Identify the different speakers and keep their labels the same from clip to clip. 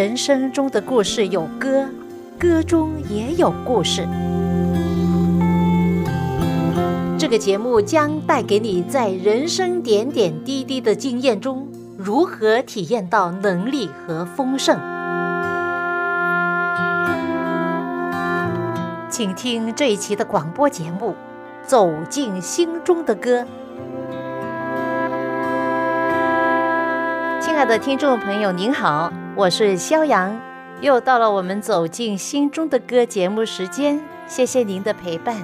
Speaker 1: 人生中的故事有歌，歌中也有故事。这个节目将带给你在人生点点滴滴的经验中，如何体验到能力和丰盛。请听这一期的广播节目《走进心中的歌》。亲爱的听众朋友，您好，我是肖阳，又到了我们走进心中的歌节目时间，谢谢您的陪伴。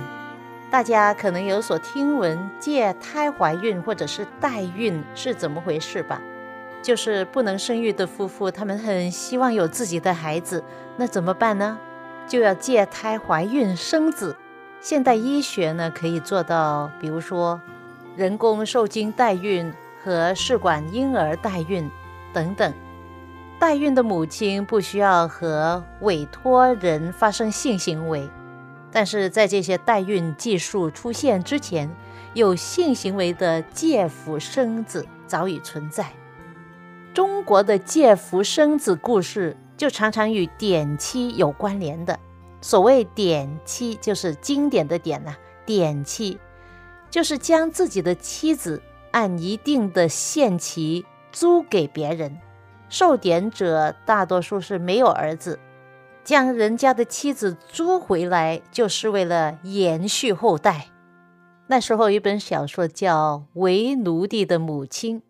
Speaker 1: 大家可能有所听闻，借胎怀孕或者是代孕是怎么回事吧？就是不能生育的夫妇，他们很希望有自己的孩子，那怎么办呢？就要借胎怀孕生子。现代医学呢可以做到，比如说人工受精代孕和试管婴儿代孕。等等，代孕的母亲不需要和委托人发生性行为，但是在这些代孕技术出现之前，有性行为的借腹生子早已存在。中国的借腹生子故事就常常与典妻有关联的。所谓典妻，就是经典的典呐，典妻就是将自己的妻子按一定的限期。租给别人，受典者大多数是没有儿子，将人家的妻子租回来，就是为了延续后代。那时候，一本小说叫《为奴隶的母亲》，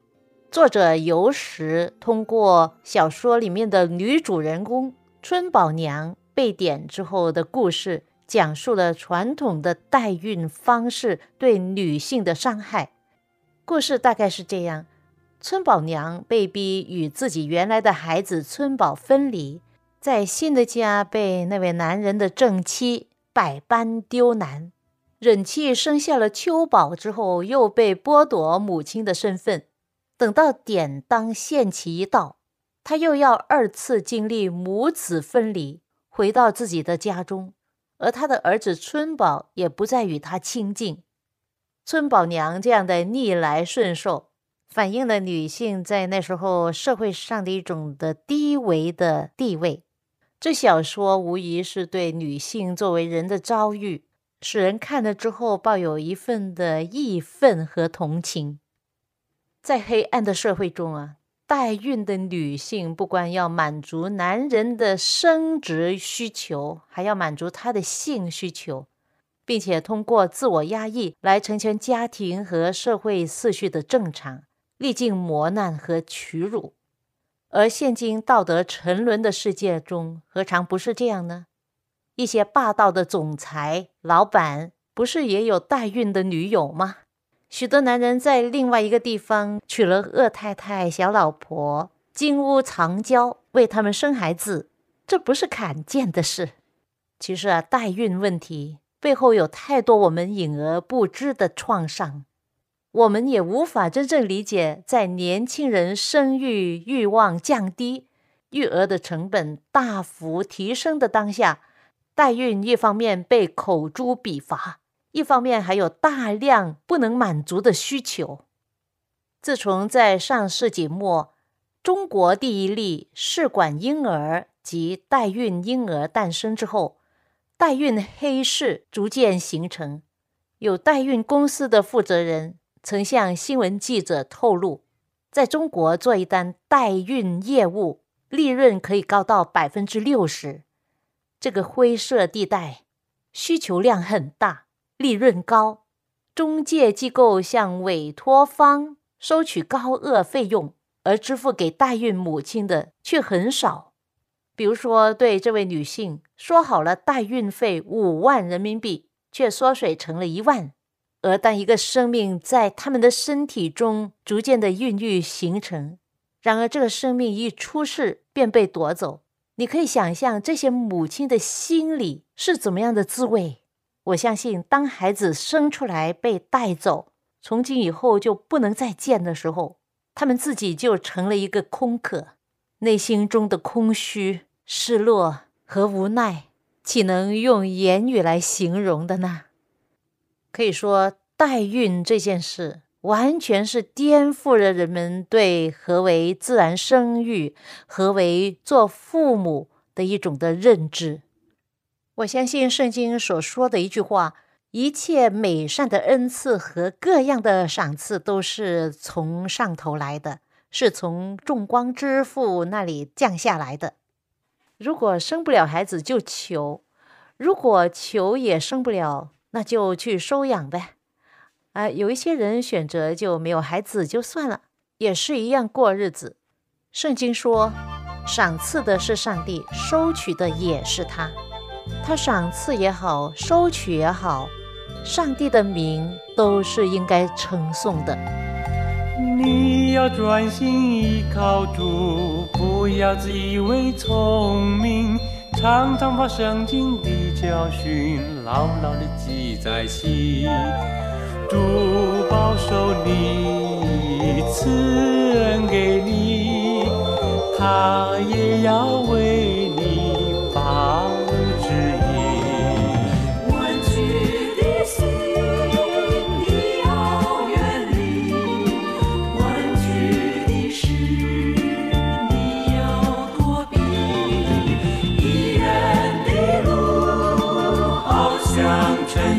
Speaker 1: 作者尤石通过小说里面的女主人公春宝娘被典之后的故事，讲述了传统的代孕方式对女性的伤害。故事大概是这样。村宝娘被逼与自己原来的孩子村宝分离，在新的家被那位男人的正妻百般刁难，忍气生下了秋宝之后，又被剥夺母亲的身份。等到典当限期一到，他又要二次经历母子分离，回到自己的家中，而他的儿子春宝也不再与他亲近。春宝娘这样的逆来顺受。反映了女性在那时候社会上的一种的低微的地位。这小说无疑是对女性作为人的遭遇，使人看了之后抱有一份的义愤和同情。在黑暗的社会中啊，代孕的女性不光要满足男人的生殖需求，还要满足他的性需求，并且通过自我压抑来成全家庭和社会秩序的正常。历尽磨难和屈辱，而现今道德沉沦的世界中，何尝不是这样呢？一些霸道的总裁、老板，不是也有代孕的女友吗？许多男人在另外一个地方娶了恶太太、小老婆，金屋藏娇，为他们生孩子，这不是罕见的事。其实啊，代孕问题背后有太多我们隐而不知的创伤。我们也无法真正理解，在年轻人生育欲望降低、育儿的成本大幅提升的当下，代孕一方面被口诛笔伐，一方面还有大量不能满足的需求。自从在上世纪末，中国第一例试管婴儿及代孕婴儿诞生之后，代孕黑市逐渐形成，有代孕公司的负责人。曾向新闻记者透露，在中国做一单代孕业务，利润可以高到百分之六十。这个灰色地带，需求量很大，利润高。中介机构向委托方收取高额费用，而支付给代孕母亲的却很少。比如说，对这位女性说好了代孕费五万人民币，却缩水成了一万。而当一个生命在他们的身体中逐渐的孕育形成，然而这个生命一出世便被夺走，你可以想象这些母亲的心里是怎么样的滋味。我相信，当孩子生出来被带走，从今以后就不能再见的时候，他们自己就成了一个空壳，内心中的空虚、失落和无奈，岂能用言语来形容的呢？可以说，代孕这件事，完全是颠覆了人们对何为自然生育、何为做父母的一种的认知。我相信圣经所说的一句话：一切美善的恩赐和各样的赏赐都是从上头来的，是从众光之父那里降下来的。如果生不了孩子，就求；如果求也生不了，那就去收养呗。啊，有一些人选择就没有孩子就算了，也是一样过日子。圣经说，赏赐的是上帝，收取的也是他。他赏赐也好，收取也好，上帝的名都是应该称颂的。
Speaker 2: 你要专心依靠主，不要自以为聪明，常常把圣经的教训牢牢地记在心。主保守你，赐恩给你，他也要为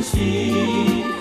Speaker 3: 心。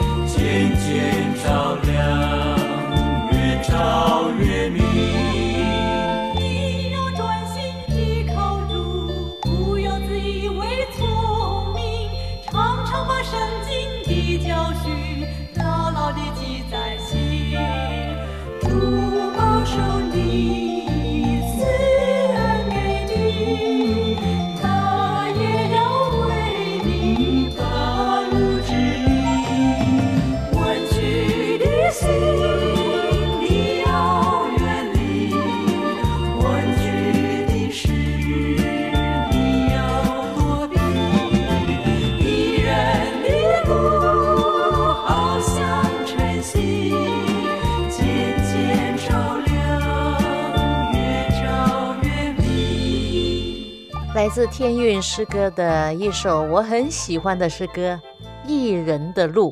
Speaker 1: 来自天韵诗歌的一首我很喜欢的诗歌《一人的路》。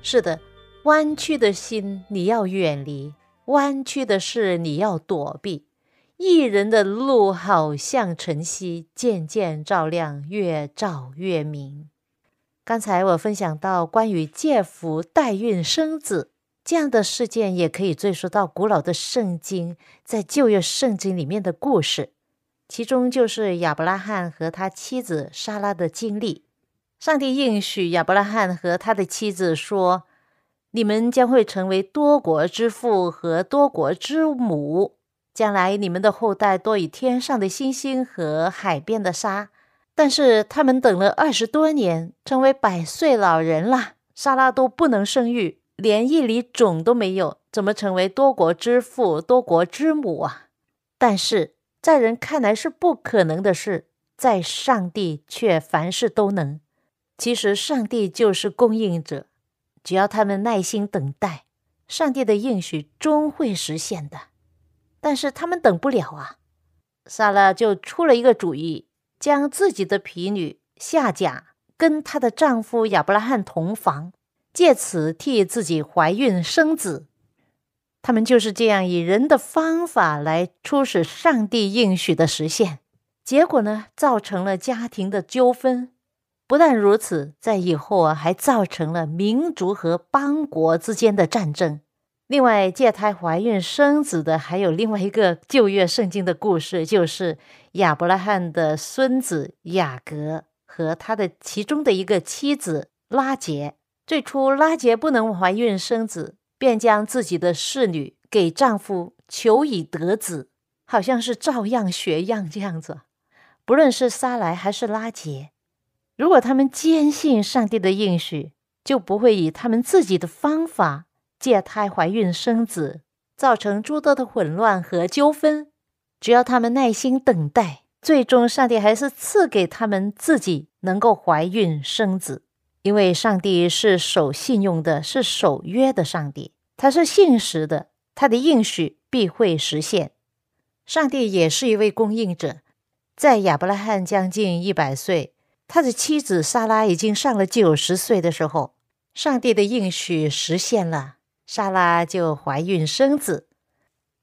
Speaker 1: 是的，弯曲的心你要远离，弯曲的事你要躲避。一人的路好像晨曦，渐渐照亮，越照越明。刚才我分享到关于借福代孕生子这样的事件，也可以追溯到古老的圣经，在旧约圣经里面的故事。其中就是亚伯拉罕和他妻子莎拉的经历。上帝应许亚伯拉罕和他的妻子说：“你们将会成为多国之父和多国之母，将来你们的后代多以天上的星星和海边的沙。”但是他们等了二十多年，成为百岁老人了，莎拉都不能生育，连一粒种都没有，怎么成为多国之父、多国之母啊？但是在人看来是不可能的事，在上帝却凡事都能。其实上帝就是供应者，只要他们耐心等待，上帝的应许终会实现的。但是他们等不了啊！萨拉就出了一个主意，将自己的婢女夏甲跟她的丈夫亚伯拉罕同房，借此替自己怀孕生子。他们就是这样以人的方法来促使上帝应许的实现，结果呢，造成了家庭的纠纷。不但如此，在以后啊，还造成了民族和邦国之间的战争。另外，借胎怀孕生子的还有另外一个旧约圣经的故事，就是亚伯拉罕的孙子雅各和他的其中的一个妻子拉结。最初，拉结不能怀孕生子，便将自己的侍女给丈夫求以得子，好像是照样学样这样子。不论是撒来还是拉结。如果他们坚信上帝的应许，就不会以他们自己的方法借胎怀孕生子，造成诸多的混乱和纠纷。只要他们耐心等待，最终上帝还是赐给他们自己能够怀孕生子。因为上帝是守信用的，是守约的上帝，他是信实的，他的应许必会实现。上帝也是一位供应者，在亚伯拉罕将近一百岁。他的妻子莎拉已经上了九十岁的时候，上帝的应许实现了，莎拉就怀孕生子。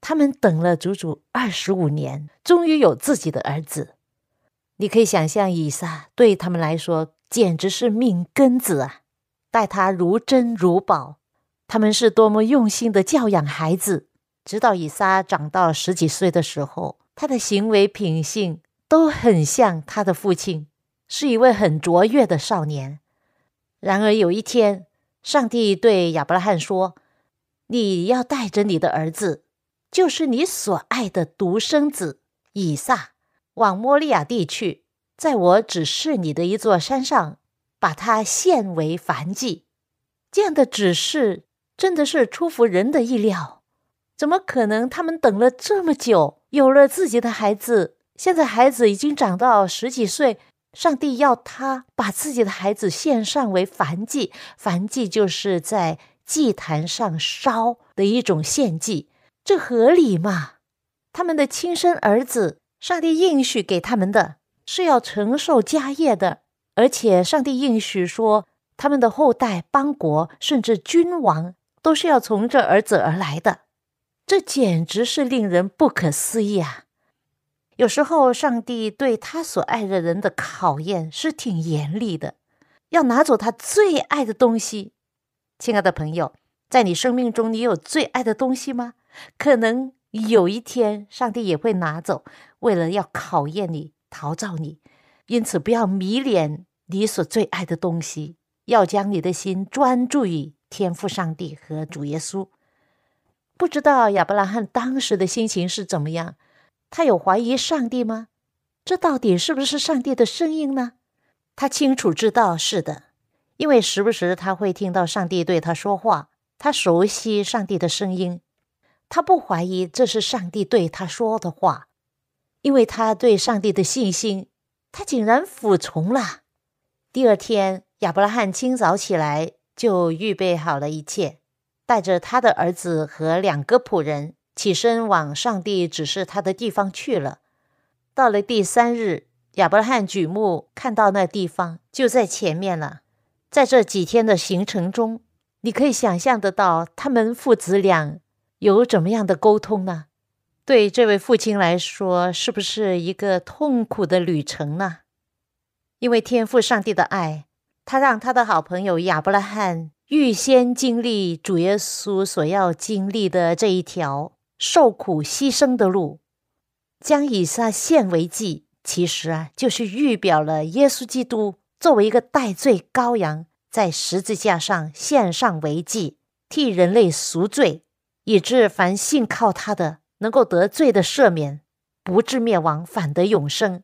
Speaker 1: 他们等了足足二十五年，终于有自己的儿子。你可以想象，以撒对他们来说简直是命根子啊，待他如珍如宝。他们是多么用心的教养孩子，直到以撒长到十几岁的时候，他的行为品性都很像他的父亲，是一位很卓越的少年。然而有一天，上帝对亚伯拉罕说：“你要带着你的儿子，就是你所爱的独生子以撒，往摩利亚地去，在我指示你的一座山上，把它献为燔祭。”这样的指示。真的是出乎人的意料，怎么可能？他们等了这么久，有了自己的孩子，现在孩子已经长到十几岁，上帝要他把自己的孩子献上为燔祭，燔祭就是在祭坛上烧的一种献祭，这合理吗？他们的亲生儿子，上帝应许给他们的是要承受家业的，而且上帝应许说，他们的后代、邦国甚至君王。都是要从这儿子而来的，这简直是令人不可思议啊！有时候，上帝对他所爱的人的考验是挺严厉的，要拿走他最爱的东西。亲爱的朋友，在你生命中，你有最爱的东西吗？可能有一天，上帝也会拿走，为了要考验你、陶造你。因此，不要迷恋你所最爱的东西，要将你的心专注于。天赋上帝和主耶稣，不知道亚伯拉罕当时的心情是怎么样？他有怀疑上帝吗？这到底是不是上帝的声音呢？他清楚知道是的，因为时不时他会听到上帝对他说话，他熟悉上帝的声音。他不怀疑这是上帝对他说的话，因为他对上帝的信心，他竟然服从了。第二天，亚伯拉罕清早起来。就预备好了一切，带着他的儿子和两个仆人起身往上帝指示他的地方去了。到了第三日，亚伯拉罕举目看到那地方就在前面了。在这几天的行程中，你可以想象得到他们父子俩有怎么样的沟通呢？对这位父亲来说，是不是一个痛苦的旅程呢？因为天赋上帝的爱。他让他的好朋友亚伯拉罕预先经历主耶稣所要经历的这一条受苦牺牲的路，将以撒献为祭，其实啊，就是预表了耶稣基督作为一个代罪羔羊，在十字架上献上为祭，替人类赎罪，以致凡信靠他的，能够得罪的赦免，不至灭亡，反得永生。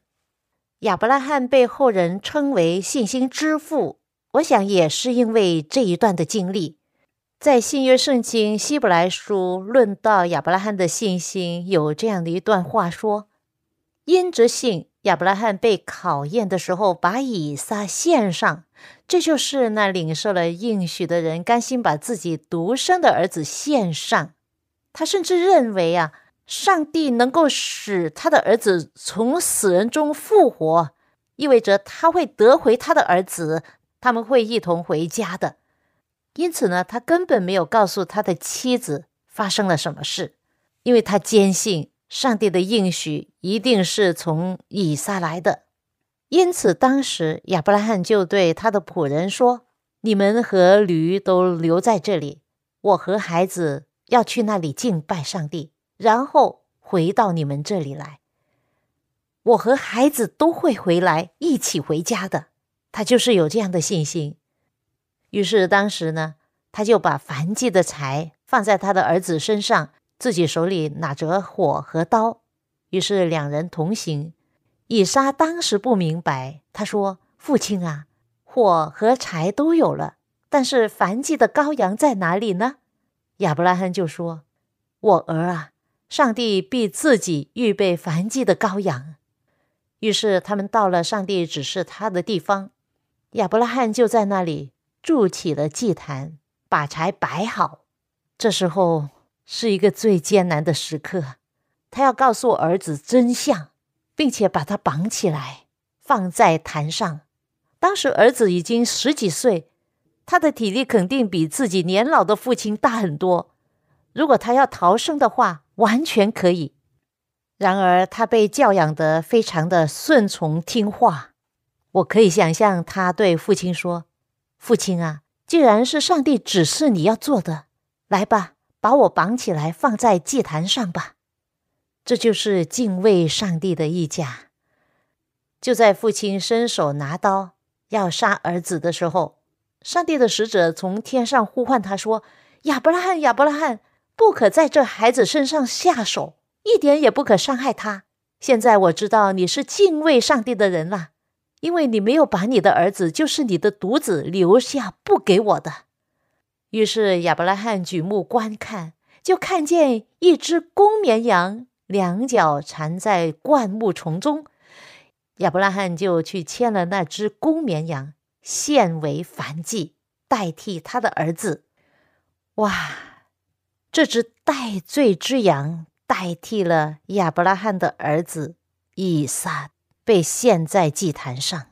Speaker 1: 亚伯拉罕被后人称为信心之父，我想也是因为这一段的经历。在新约圣经希伯来书论到亚伯拉罕的信心，有这样的一段话说：“因着信，亚伯拉罕被考验的时候，把以撒献上，这就是那领受了应许的人甘心把自己独生的儿子献上。他甚至认为啊。”上帝能够使他的儿子从死人中复活，意味着他会得回他的儿子，他们会一同回家的。因此呢，他根本没有告诉他的妻子发生了什么事，因为他坚信上帝的应许一定是从以撒来的。因此，当时亚伯拉罕就对他的仆人说：“你们和驴都留在这里，我和孩子要去那里敬拜上帝。”然后回到你们这里来，我和孩子都会回来，一起回家的。他就是有这样的信心。于是当时呢，他就把燔祭的柴放在他的儿子身上，自己手里拿着火和刀。于是两人同行。以撒当时不明白，他说：“父亲啊，火和柴都有了，但是燔祭的羔羊在哪里呢？”亚伯拉罕就说：“我儿啊。”上帝必自己预备燔祭的羔羊。于是他们到了上帝指示他的地方，亚伯拉罕就在那里筑起了祭坛，把柴摆好。这时候是一个最艰难的时刻，他要告诉儿子真相，并且把他绑起来放在坛上。当时儿子已经十几岁，他的体力肯定比自己年老的父亲大很多。如果他要逃生的话，完全可以。然而，他被教养得非常的顺从听话。我可以想象他对父亲说：“父亲啊，既然是上帝指示你要做的，来吧，把我绑起来放在祭坛上吧。”这就是敬畏上帝的意价。就在父亲伸手拿刀要杀儿子的时候，上帝的使者从天上呼唤他说：“亚伯拉罕，亚伯拉罕，不可在这孩子身上下手，一点也不可伤害他。现在我知道你是敬畏上帝的人了，因为你没有把你的儿子，就是你的独子留下不给我的。”于是亚伯拉罕举目观看，就看见一只公绵羊。两脚缠在灌木丛中，亚伯拉罕就去牵了那只公绵羊，献为燔祭，代替他的儿子。哇，这只代罪之羊代替了亚伯拉罕的儿子以撒，被献在祭坛上。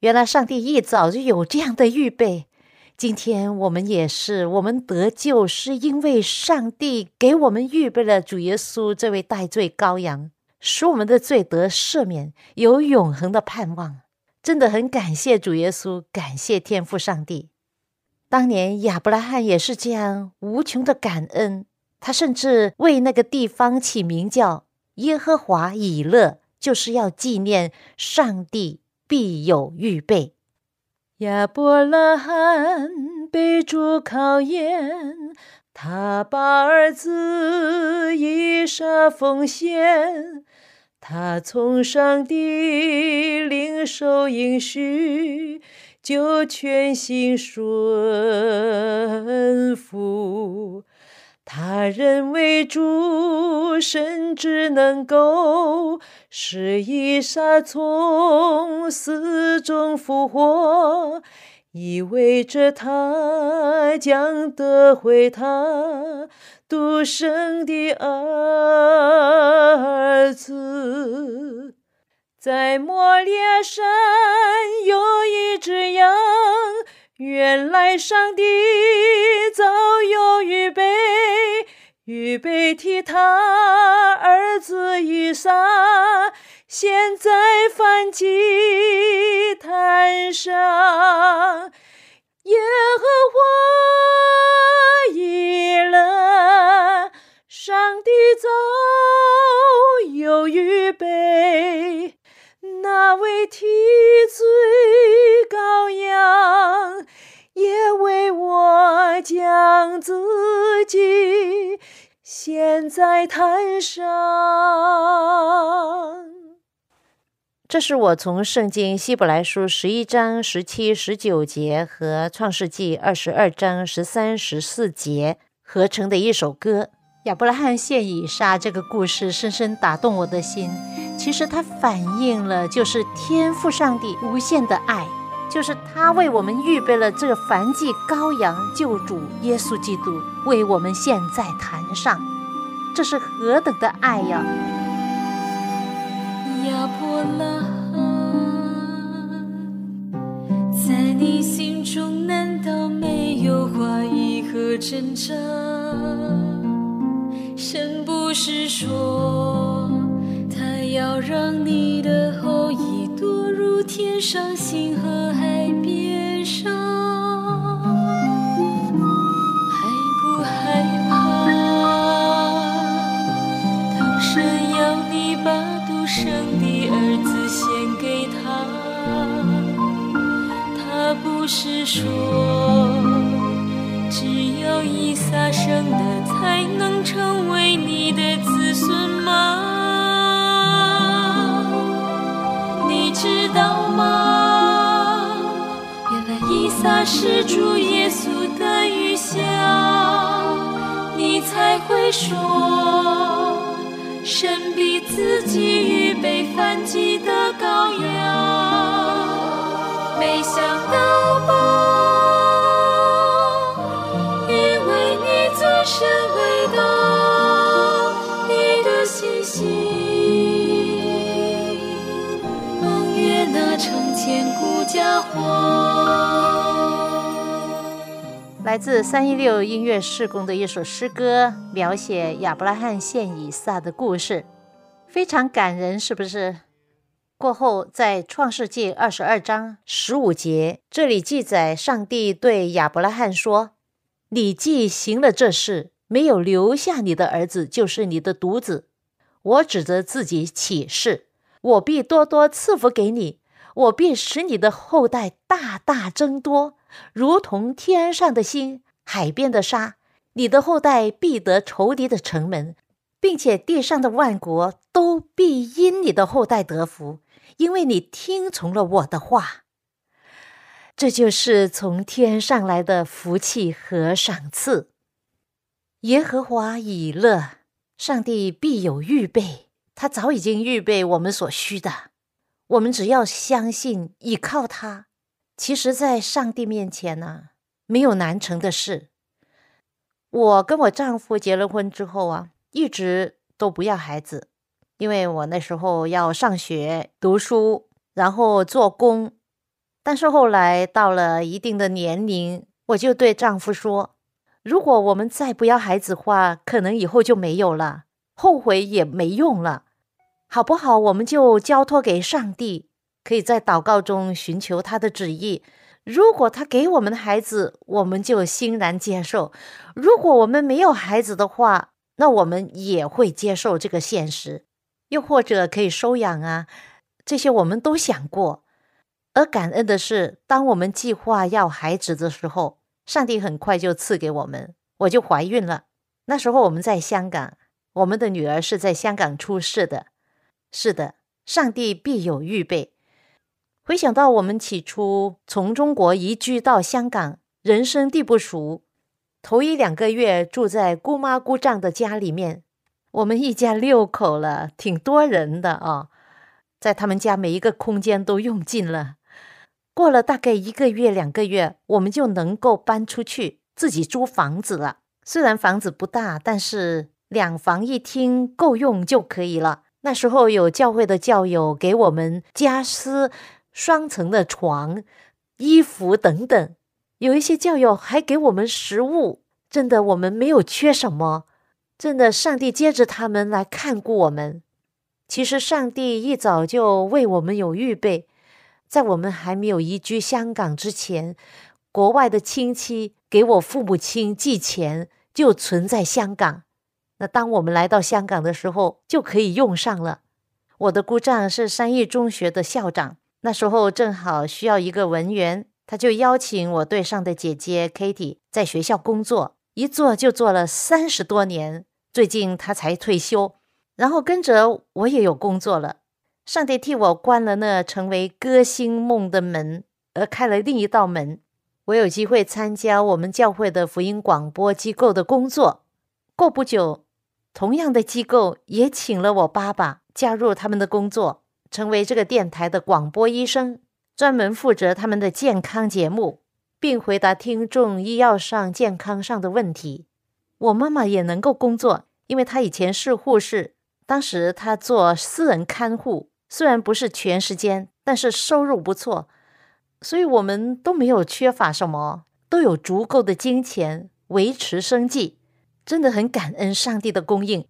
Speaker 1: 原来上帝一早就有这样的预备。今天我们也是，我们得救是因为上帝给我们预备了主耶稣这位代罪羔羊，使我们的罪得赦免，有永恒的盼望。真的很感谢主耶稣，感谢天父上帝。当年亚伯拉罕也是这样无穷的感恩，他甚至为那个地方起名叫耶和华以勒，就是要纪念上帝必有预备。亚伯拉罕被主考验，他把儿子以撒奉献。他从上帝领受应许，就全心顺服。他认为主甚至能够使以撒从死中复活，意味着他将得回他独生的儿子。在摩列山有一只羊。原来上帝早有预备，预备替他儿子以撒，现在放祭坛上。耶和华已来，上帝早有预备，那位替罪羔羊。也为我将自己献在坛上。这是我从圣经希伯来书十一章十七、十九节和创世纪二十二章十三、十四节合成的一首歌。亚伯拉罕献以撒这个故事深深打动我的心。其实它反映了就是天赋上帝无限的爱。就是他为我们预备了这个燔祭羔羊救主耶稣基督，为我们献在坛上，这是何等的爱呀！
Speaker 3: 亚伯拉罕，在你心中难道没有怀疑和挣扎？神不是说要让你的后裔躲入天上星河、海边上，害不害怕？汤神要你把独生的儿子献给他，他不是说只有伊撒生的才能成为？来以撒是主耶稣的雨下，你才会说神比自己预备反击的羔羊。
Speaker 1: 来自三一六音乐事工的一首诗歌，描写亚伯拉罕献以撒的故事，非常感人，是不是？过后，在创世纪二十二章十五节，这里记载上帝对亚伯拉罕说：“你既行了这事，没有留下你的儿子，就是你的独子，我指着自己起誓，我必多多赐福给你，我必使你的后代大大增多。”如同天上的星，海边的沙，你的后代必得仇敌的城门，并且地上的万国都必因你的后代得福，因为你听从了我的话。这就是从天上来的福气和赏赐。耶和华以乐，上帝必有预备，他早已经预备我们所需的，我们只要相信，依靠他。其实，在上帝面前呢，没有难成的事。我跟我丈夫结了婚之后啊，一直都不要孩子，因为我那时候要上学读书，然后做工。但是后来到了一定的年龄，我就对丈夫说：“如果我们再不要孩子的话，可能以后就没有了，后悔也没用了，好不好？我们就交托给上帝。”可以在祷告中寻求他的旨意。如果他给我们的孩子，我们就欣然接受；如果我们没有孩子的话，那我们也会接受这个现实。又或者可以收养啊，这些我们都想过。而感恩的是，当我们计划要孩子的时候，上帝很快就赐给我们，我就怀孕了。那时候我们在香港，我们的女儿是在香港出世的。是的，上帝必有预备。回想到我们起初从中国移居到香港，人生地不熟，头一两个月住在姑妈姑丈的家里面，我们一家六口了，挺多人的啊，在他们家每一个空间都用尽了。过了大概一个月两个月，我们就能够搬出去自己租房子了。虽然房子不大，但是两房一厅够用就可以了。那时候有教会的教友给我们家私。双层的床、衣服等等，有一些教友还给我们食物，真的我们没有缺什么。真的，上帝接着他们来看顾我们。其实上帝一早就为我们有预备，在我们还没有移居香港之前，国外的亲戚给我父母亲寄钱，就存在香港。那当我们来到香港的时候，就可以用上了。我的姑丈是三义中学的校长。那时候正好需要一个文员，他就邀请我对上的姐姐 Kitty 在学校工作，一做就做了三十多年。最近他才退休，然后跟着我也有工作了。上帝替我关了那成为歌星梦的门，而开了另一道门。我有机会参加我们教会的福音广播机构的工作。过不久，同样的机构也请了我爸爸加入他们的工作。成为这个电台的广播医生，专门负责他们的健康节目，并回答听众医药上、健康上的问题。我妈妈也能够工作，因为她以前是护士，当时她做私人看护，虽然不是全时间，但是收入不错，所以我们都没有缺乏什么，都有足够的金钱维持生计，真的很感恩上帝的供应。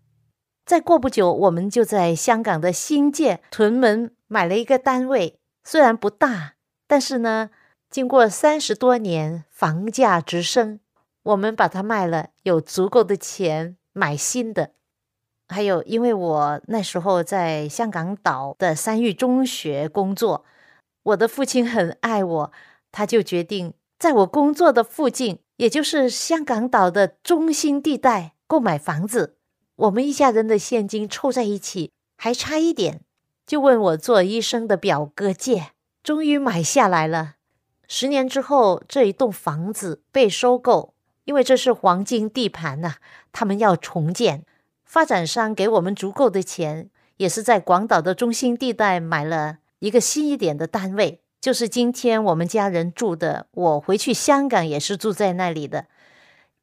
Speaker 1: 再过不久，我们就在香港的新界屯门买了一个单位，虽然不大，但是呢，经过三十多年房价直升，我们把它卖了，有足够的钱买新的。还有，因为我那时候在香港岛的三育中学工作，我的父亲很爱我，他就决定在我工作的附近，也就是香港岛的中心地带购买房子。我们一家人的现金凑在一起还差一点，就问我做医生的表哥借，终于买下来了。十年之后，这一栋房子被收购，因为这是黄金地盘呐，他们要重建。发展商给我们足够的钱，也是在广岛的中心地带买了一个新一点的单位，就是今天我们家人住的。我回去香港也是住在那里的，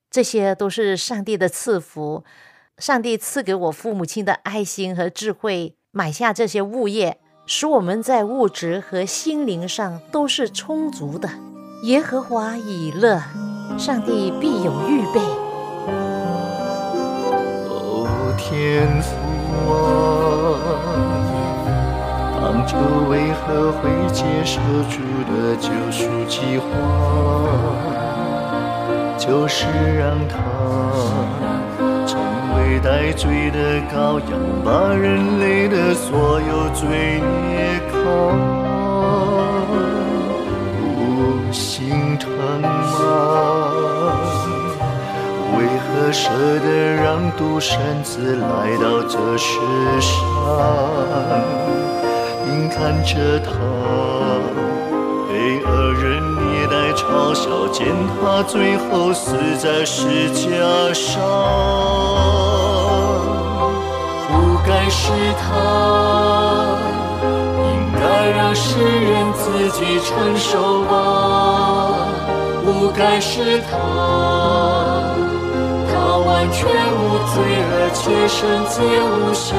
Speaker 1: 这些都是上帝的赐福。上帝赐给我父母亲的爱心和智慧，买下这些物业，使我们在物质和心灵上都是充足的。耶和华以乐，上帝必有预备。
Speaker 4: 哦，天父啊，当初为何会接受主的救赎计划？就是让他为带罪的羔羊，把人类的所有罪孽扛。不心疼吗？为何舍得让独生子来到这世上，并看着他被恶人虐待嘲笑，见他最后死在石架上，是他，应该让世人自己承受吧，不该是他。他完全无罪，而且圣洁无瑕，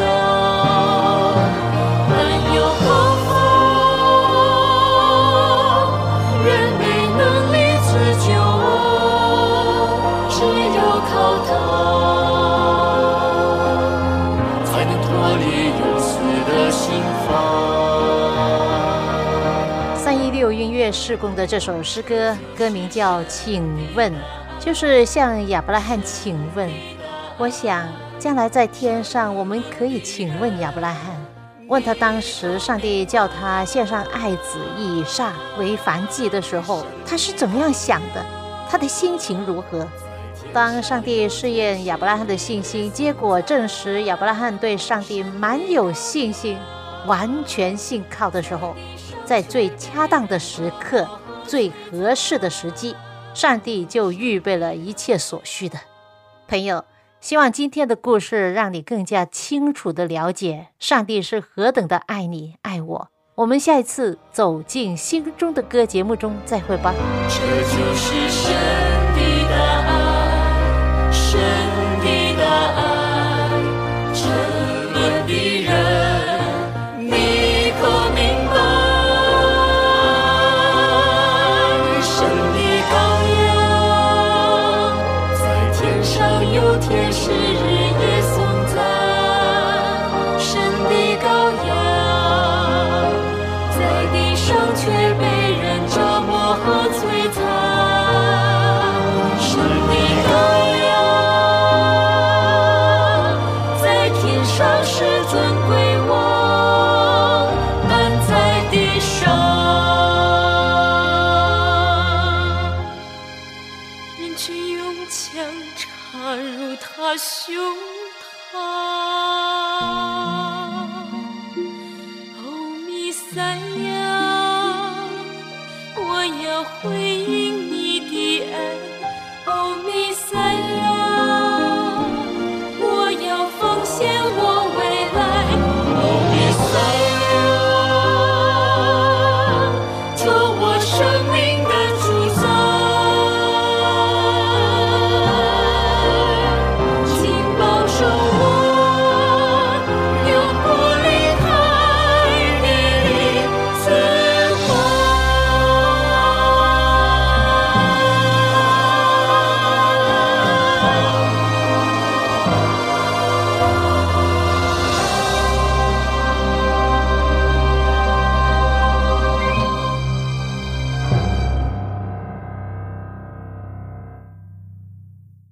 Speaker 1: 音乐事工的这首诗歌，歌名叫《请问》，就是向亚伯拉罕请问。我想，将来在天上，我们可以请问亚伯拉罕，问他当时上帝叫他献上爱子以撒为燔祭的时候，他是怎么样想的，他的心情如何？当上帝试验亚伯拉罕的信心，结果证实亚伯拉罕对上帝蛮有信心，完全信靠的时候，在最恰当的时刻、最合适的时机，上帝就预备了一切所需的。朋友，希望今天的故事让你更加清楚地了解上帝是何等的爱你、爱我。我们下一次走进心中的歌节目中再会吧。
Speaker 3: 这就是神的爱，神弥赛亚，我要回应你的爱。